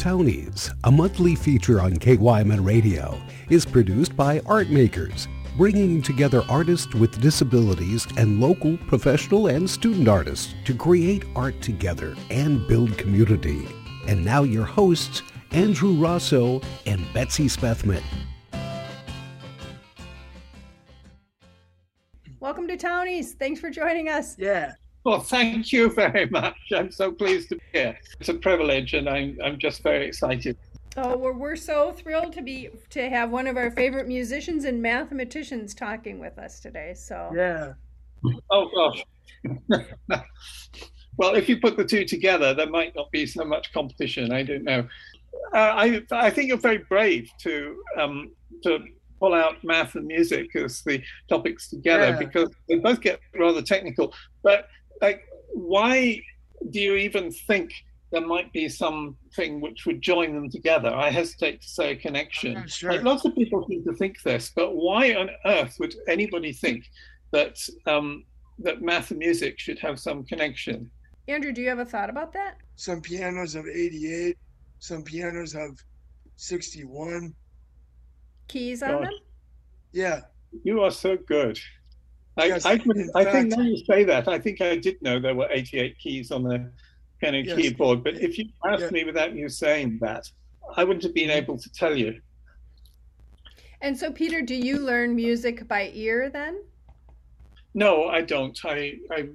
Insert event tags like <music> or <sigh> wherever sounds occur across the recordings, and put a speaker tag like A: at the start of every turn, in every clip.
A: Townies, a monthly feature on KYMN Radio, is produced by Art Makers, bringing together artists with disabilities and local professional and student artists to create art together and build community. And now your hosts, Andrew Rossow and Betsy Spethmann.
B: Welcome to Townies. Thanks for joining us.
C: Yeah.
D: Well, thank you very much. I'm so pleased to be here. It's a privilege, and I'm, I'm just very excited.
B: Oh, we're, we're so thrilled to be to have one of our favorite musicians and mathematicians talking with us today. So
C: Yeah.
D: Oh gosh. <laughs> well, if you put the two together, there might not be so much competition. I don't know. Uh, I I think you're very brave to um, to pull out math and music as the topics together
C: Yeah.
D: because they both get rather technical. But like, why do you even think there might be something which would join them together? I hesitate to say a connection.
C: Sure.
D: Like, lots of people seem to think this, but why on earth would anybody think that um, that math and music should have some connection?
B: Andrew, do you have a thought about that?
C: Some pianos have 88. Some pianos have 61.
B: Keys on
D: God.
B: them?
C: Yeah.
D: You are so good. I,
C: Yes,
D: I, would-
C: in
D: I think now you say that, I think I did know there were 88 keys on the piano
C: Yes.
D: keyboard, but if you asked
C: Yeah.
D: me without you saying that, I wouldn't have been mm-hmm. able to tell you.
B: And so, Peter, do you learn music by ear then?
D: No, I don't. I, I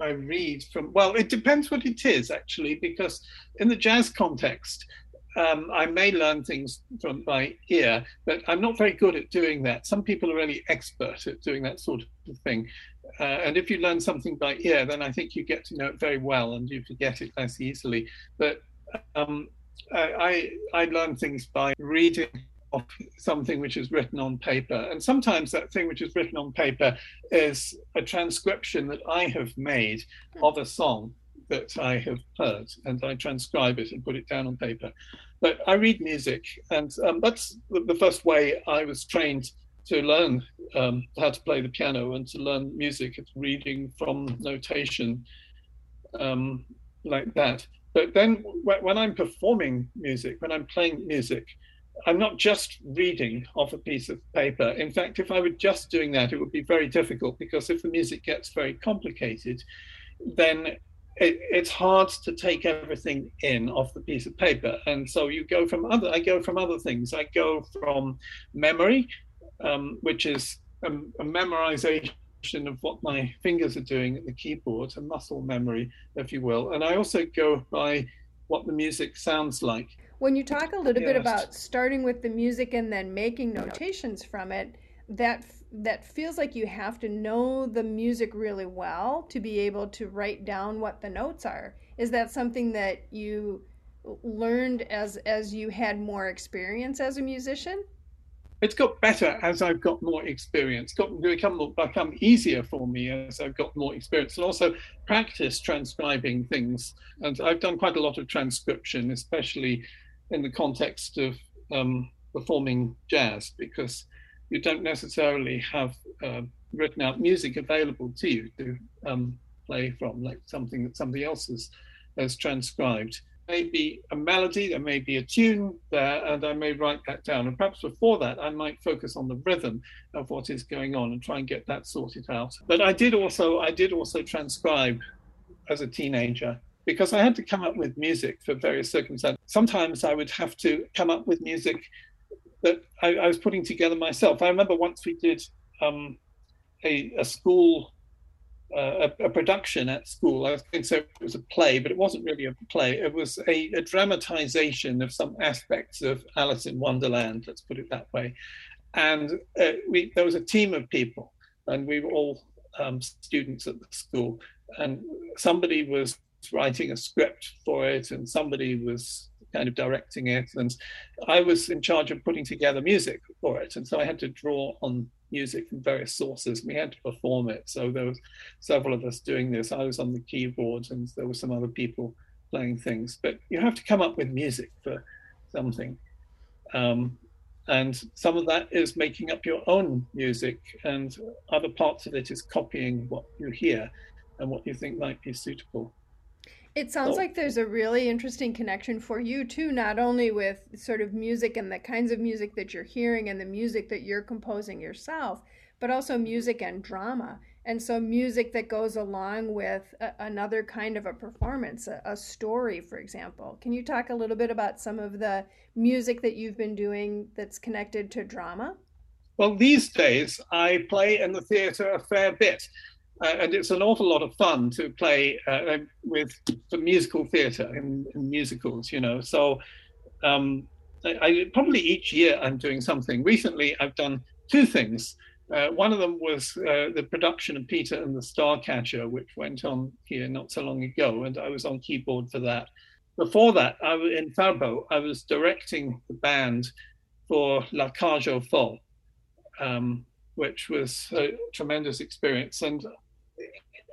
D: I read from well, it depends what it is actually, because in the jazz context, um, I may learn things from by ear, but I'm not very good at doing that. Some people are really expert at doing that sort of thing, uh, and if you learn something by ear, then I think you get to know it very well and you forget it less easily. But um, I, I I learn things by reading of something which is written on paper, and sometimes that thing which is written on paper is a transcription that I have made of a song that I have heard, and I transcribe it and put it down on paper. But I read music, and um, that's the, first way I was trained to learn um, how to play the piano and to learn music. It's reading from notation um, like that. But then when I'm performing music, when I'm playing music, I'm not just reading off a piece of paper. In fact, if I were just doing that, it would be very difficult because if the music gets very complicated, then it, it's hard to take everything in off the piece of paper. And so you go from other, I go from other things. I go from memory, um, which is a, a memorization of what my fingers are doing at the keyboard, a muscle memory, if you will. And I also go by what the music sounds like.
B: When you talk a little bit about starting with the music and then making notations from it, that that feels like you have to know the music really well to be able to write down what the notes are. Is that something that you learned as as you had more experience as a musician?
D: it's got better as I've got more experience. Got become become easier for me as I've got more experience, and also practice transcribing things. And I've done quite a lot of transcription, especially in the context of um, performing jazz, because you don't necessarily have uh, written out music available to you to um, play from, like something that somebody else has, has transcribed Maybe a melody, there may be a tune there, and I may write that down. And perhaps before that, I might focus on the rhythm of what is going on and try and get that sorted out. But I did also, I did also transcribe as a teenager because I had to come up with music for various circumstances. Sometimes I would have to come up with music that I, I was putting together myself. I remember once we did um, a, a school uh, a, a production at school. I was going to say it was a play, but it wasn't really a play. It was a, a dramatization of some aspects of Alice in Wonderland. Let's put it that way. And uh, we there was a team of people, and we were all um, students at the school. And somebody was writing a script for it, and somebody was kind of directing it, and I was in charge of putting together music for it. And so I had to draw on music from various sources. We had to perform it. So there was several of us doing this. I was on the keyboard and there were some other people playing things. But you have to come up with music for something. Um, and some of that is making up your own music, and other parts of it is copying what you hear and what you think might be suitable.
B: It sounds
D: So-
B: like there's a really interesting connection for you too, not only with sort of music and the kinds of music that you're hearing and the music that you're composing yourself, but also mm-hmm. music and drama. And so, music that goes along with a, another kind of a performance, a, a story, for example. Can you talk a little bit about some of the music that you've been doing that's connected to drama?
D: Well, these days I play in the theatre a fair bit, and it's an awful lot of fun to play uh, with the musical theatre in, in musicals. You know, so um, I, I probably each year I'm doing something. Recently, I've done two things. Uh, one of them was uh, the production of Peter and the Starcatcher, which went on here not so long ago, and I was on keyboard for that. Before that, I was in Farbo. I was directing the band for La Cage aux Folles um, which was a tremendous experience. And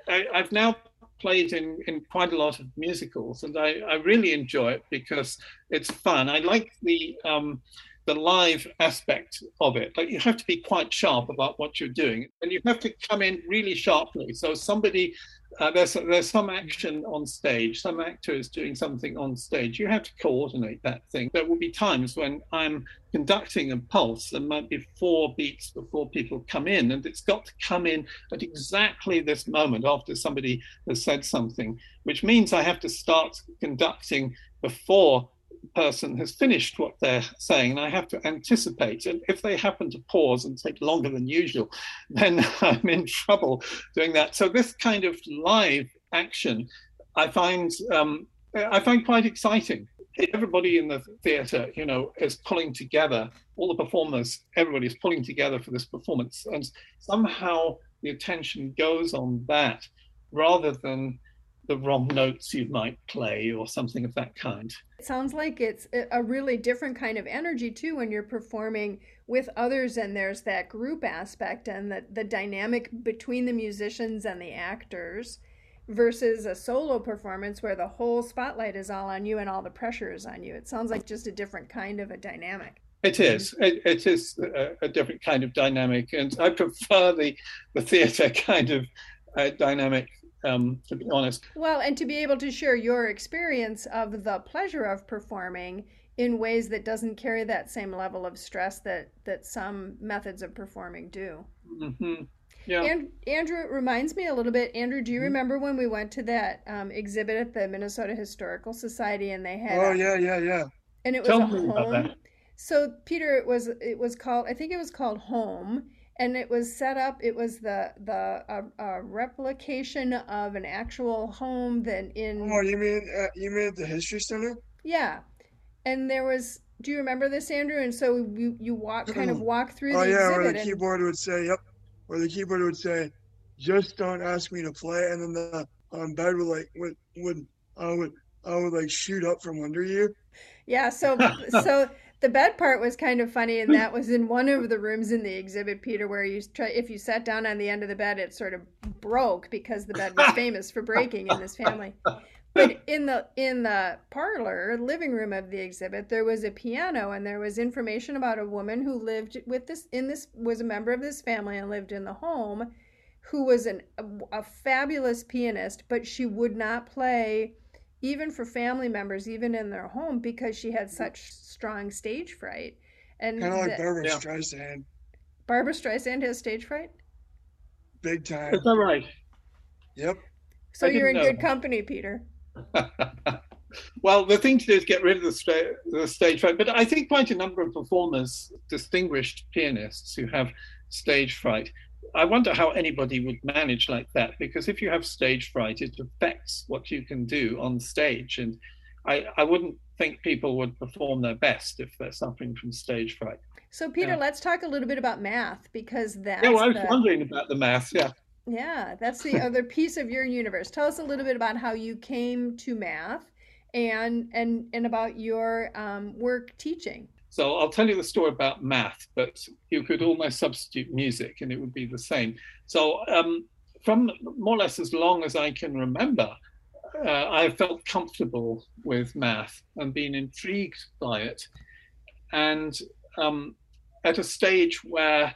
D: I, I've now played in, in quite a lot of musicals, and I, I really enjoy it because it's fun. I like the um, the live aspect of it. Like you have to be quite sharp about what you're doing, and you have to come in really sharply. So somebody uh, there's there's some action on stage. Some actor is doing something on stage. You have to coordinate that thing. There will be times when I'm conducting a pulse. There might be four beats before people come in, and it's got to come in at exactly this moment after somebody has said something, which means I have to start conducting before person has finished what they're saying, and I have to anticipate. And if they happen to pause and take longer than usual, <laughs> then I'm in trouble doing that. So this kind of live action, I find um, I find quite exciting. Everybody in the theatre, you know, is pulling together. All the performers, everybody is pulling together for this performance, and somehow the attention goes on that rather than the wrong notes you might play or something of that kind.
B: It sounds like it's a really different kind of energy too when you're performing with others and there's that group aspect and the, the dynamic between the musicians and the actors versus a solo performance where the whole spotlight is all on you and all the pressure is on you. It sounds like just a different kind of a dynamic.
D: It is. It, it is a, a, different kind of dynamic, and I prefer the the theatre <laughs> kind of uh, dynamic um, to be honest.
B: Well, and to be able to share your experience of the pleasure of performing in ways that doesn't carry that same level of stress that that some methods of performing do.
D: Mm-hmm. Yeah.
B: And Andrew, it reminds me a little bit. Andrew, do you mm-hmm. remember when we went to that um, exhibit at the Minnesota Historical Society and they had?
C: Oh
B: a,
C: yeah, yeah, yeah.
B: And it was
D: Tell
B: a
D: me
B: home.
D: about that.
B: So Peter, it was it was called. I think it was called Home and it was set up it was the the uh, uh, replication of an actual home that in
C: oh you mean uh, you mean the history center
B: yeah and there was do you remember this andrew and so you you walk kind of walk through the case.
C: oh
B: the
C: yeah where the
B: and...
C: keyboard would say yep where the keyboard would say just don't ask me to play and then the um, bed would like would would i would I would like shoot up from under you.
B: Yeah, so <laughs> so the bed part was kind of funny, and <laughs> that was in one of the rooms in the exhibit, Peter, where you try if you sat down on the end of the bed, it sort of broke because the bed was famous for breaking in this family. But <laughs> in the in the parlor, living room of the exhibit, there was a piano, and there was information about a woman who lived with this in this was a member of this family and lived in the home, who was an a, a fabulous pianist, but she would not play even for family members, even in their home, because she had mm-hmm. such strong stage fright. And
C: kind of like
B: the,
C: Barbara
D: yeah.
C: Streisand,
B: Barbara Streisand has stage fright.
C: big time.
D: Is that right?
C: Yep.
B: So
D: I
B: you're in
D: know
B: good company, Peter. <laughs>
D: well, the thing to do is get rid of the, sta- the stage fright. But I think quite a number of performers, distinguished pianists who have stage fright, I wonder how anybody would manage like that because if you have stage fright, it affects what you can do on stage. And I, I wouldn't think people would perform their best if they're suffering from stage fright.
B: So Peter,
D: Yeah.
B: let's talk a little bit about math because that's
D: yeah, well, I was
B: the,
D: wondering about the math. Yeah.
B: yeah, that's the other <laughs> piece of your universe. Tell us a little bit about how you came to math and and and about your um, work teaching.
D: So I'll tell you the story about math, but you could almost substitute music and it would be the same. So um, from more or less as long as I can remember, uh, I felt comfortable with math and been intrigued by it. And um, at a stage where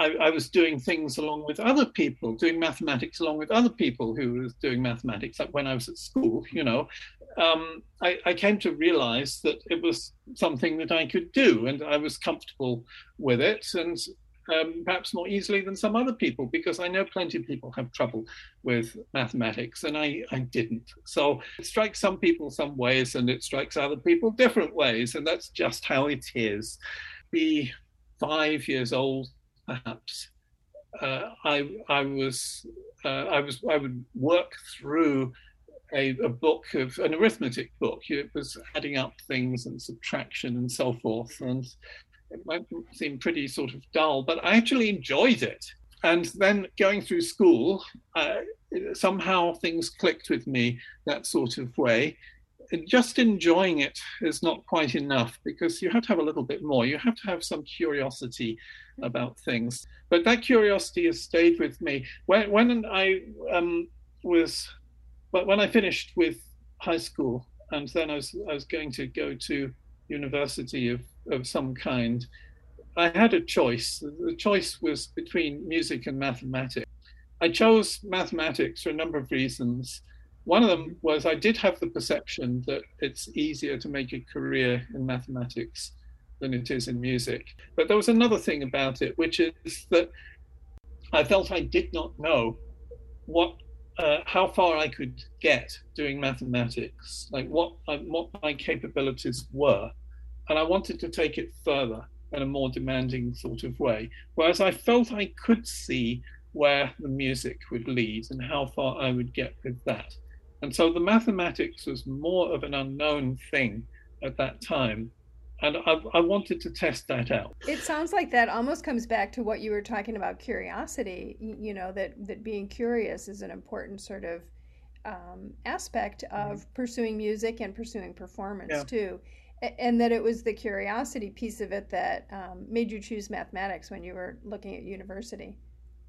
D: I, I, was doing things along with other people, doing mathematics along with other people who was doing mathematics. Like when I was at school, you know, um, I, I, came to realize that it was something that I could do, and I was comfortable with it, and um, perhaps more easily than some other people, because I know plenty of people have trouble with mathematics, and I, I didn't. So it strikes some people some ways, and it strikes other people different ways, and that's just how it is. Be five years old perhaps, uh, I I was uh, I was I would work through a, a, book of an arithmetic book. It was adding up things and subtraction and so forth, and it might seem pretty sort of dull, but I actually enjoyed it. And then going through school, uh, somehow things clicked with me that sort of way. Just enjoying it is not quite enough because you have to have a little bit more. You have to have some curiosity about things. But that curiosity has stayed with me. When, when I um, was, when I finished with high school, and then I was, I was going to go to university of, of some kind, I had a choice. The choice was between music and mathematics. I chose mathematics for a number of reasons. One of them was I did have the perception that it's easier to make a career in mathematics than it is in music. But there was another thing about it, which is that I felt I did not know what uh, how far I could get doing mathematics, like what what my capabilities were, and I wanted to take it further in a more demanding sort of way. Whereas I felt I could see where the music would lead and how far I would get with that. And so the mathematics was more of an unknown thing at that time and I, I, wanted to test that out.
B: It sounds like that almost comes back to what you were talking about curiosity. You know that that being curious is an important sort of um, aspect of mm-hmm. pursuing music and pursuing performance yeah. too, and that it was the curiosity piece of it that um, made you choose mathematics when you were looking at university.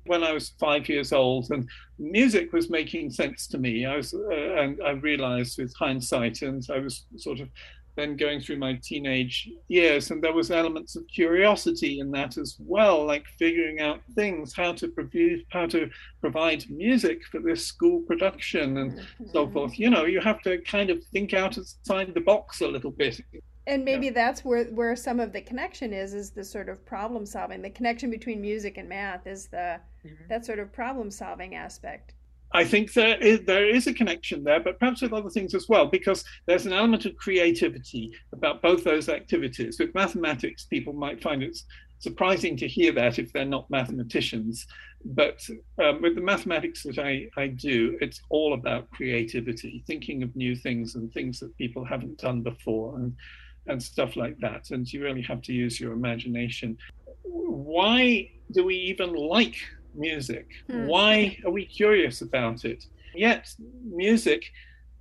D: When I was five years old, and music was making sense to me, I was, uh, and I realized with hindsight, and I was sort of then going through my teenage years and there was elements of curiosity in that as well like figuring out things how to produce how to provide music for this school production and mm-hmm. so forth. You know you have to kind of think outside the box a little bit
B: and maybe yeah. that's where where some of the connection is is the sort of problem solving the connection between music and math is the mm-hmm. that sort of problem solving aspect
D: I think there is, there is a connection there, but perhaps with other things as well, because there's an element of creativity about both those activities. With mathematics, people might find it surprising to hear that if they're not mathematicians. But um, with the mathematics that I, I do, it's all about creativity, thinking of new things and things that people haven't done before and, and stuff like that. And you really have to use your imagination. Why do we even like music? Hmm. Why are we curious about it? Yet, music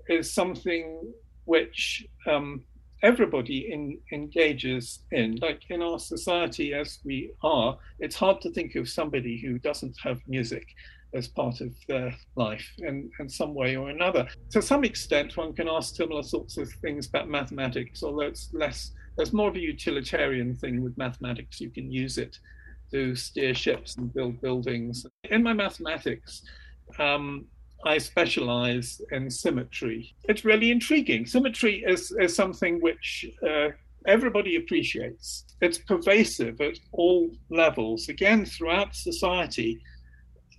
D: is something which um, everybody in, engages in. Like in our society as we are, it's hard to think of somebody who doesn't have music as part of their life in, in some way or another. To some extent, one can ask similar sorts of things about mathematics, although it's less, there's more of a utilitarian thing with mathematics. You can use it to steer ships and build buildings. In my mathematics, um, I specialize in symmetry. It's really intriguing. Symmetry is, is something which uh, everybody appreciates. It's pervasive at all levels. Again, throughout society,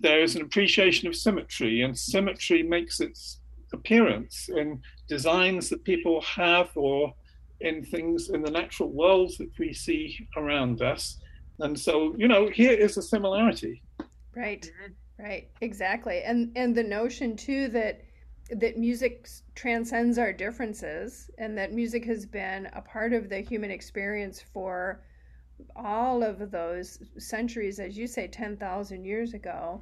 D: there is an appreciation of symmetry, and symmetry makes its appearance in designs that people have or in things in the natural world that we see around us. And so, you know, here is a similarity.
B: Right. Mm-hmm. Right. Exactly. And and the notion too that that music transcends our differences and that music has been a part of the human experience for all of those centuries as you say 10,000 years ago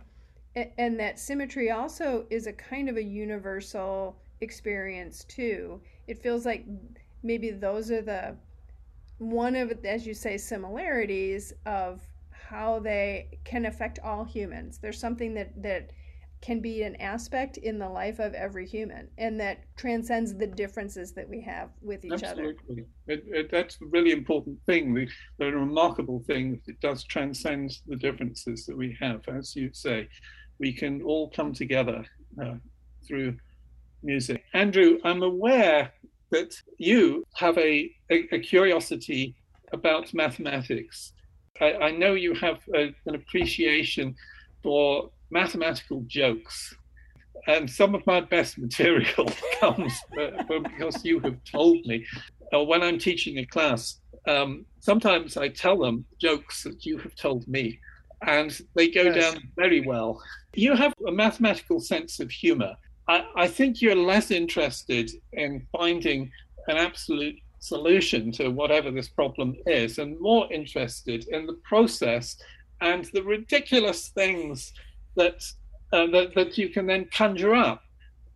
B: and that symmetry also is a kind of a universal experience too it feels like maybe those are the one of, as you say, similarities of how they can affect all humans. There's something that that can be an aspect in the life of every human and that transcends the differences that we have with each
D: Absolutely. other. It, it, that's a really important thing. The, the remarkable thing, it does transcend the differences that we have. As you say, we can all come together uh, through music. Andrew, I'm aware that you have a, a, a curiosity about mathematics. I, I know you have a, an appreciation for mathematical jokes. And some of my best <laughs> material comes uh, because you have told me. Uh, when I'm teaching a class, um, sometimes I tell them jokes that you have told me, and they go yes. down very well. You have a mathematical sense of humor. I, I think you're less interested in finding an absolute solution to whatever this problem is, and more interested in the process and the ridiculous things that uh, that, that you can then conjure up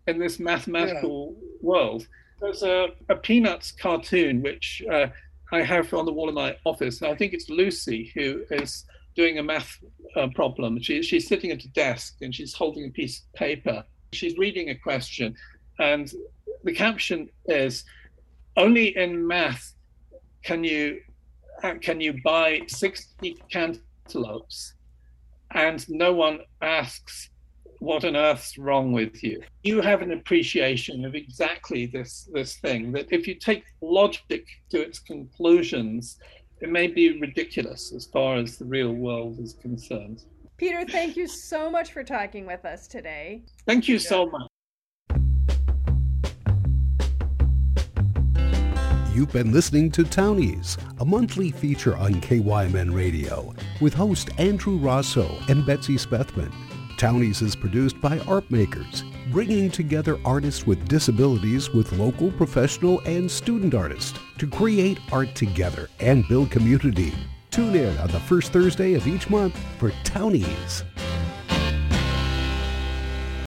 D: in this mathematical yeah. world. There's a, a Peanuts cartoon which uh, I have on the wall in my office. I think it's Lucy who is doing a math uh, problem. She, she's sitting at a desk and she's holding a piece of paper. She's reading a question, and the caption is only in math can you uh, can you buy 60 cantaloupes and no one asks what on earth's wrong with you you have an appreciation of exactly this this thing that if you take logic to its conclusions it may be ridiculous as far as the real world is concerned.
B: Peter thank you so much for talking with us today.
D: Thank you so much.
A: You've been listening to Townies, a monthly feature on KYMN Radio, with host Andrew Rossow and Betsy Spethmann. Townies is produced by Art Makers, bringing together artists with disabilities with local professional and student artists to create art together and build community. Tune in on the first Thursday of each month for Townies.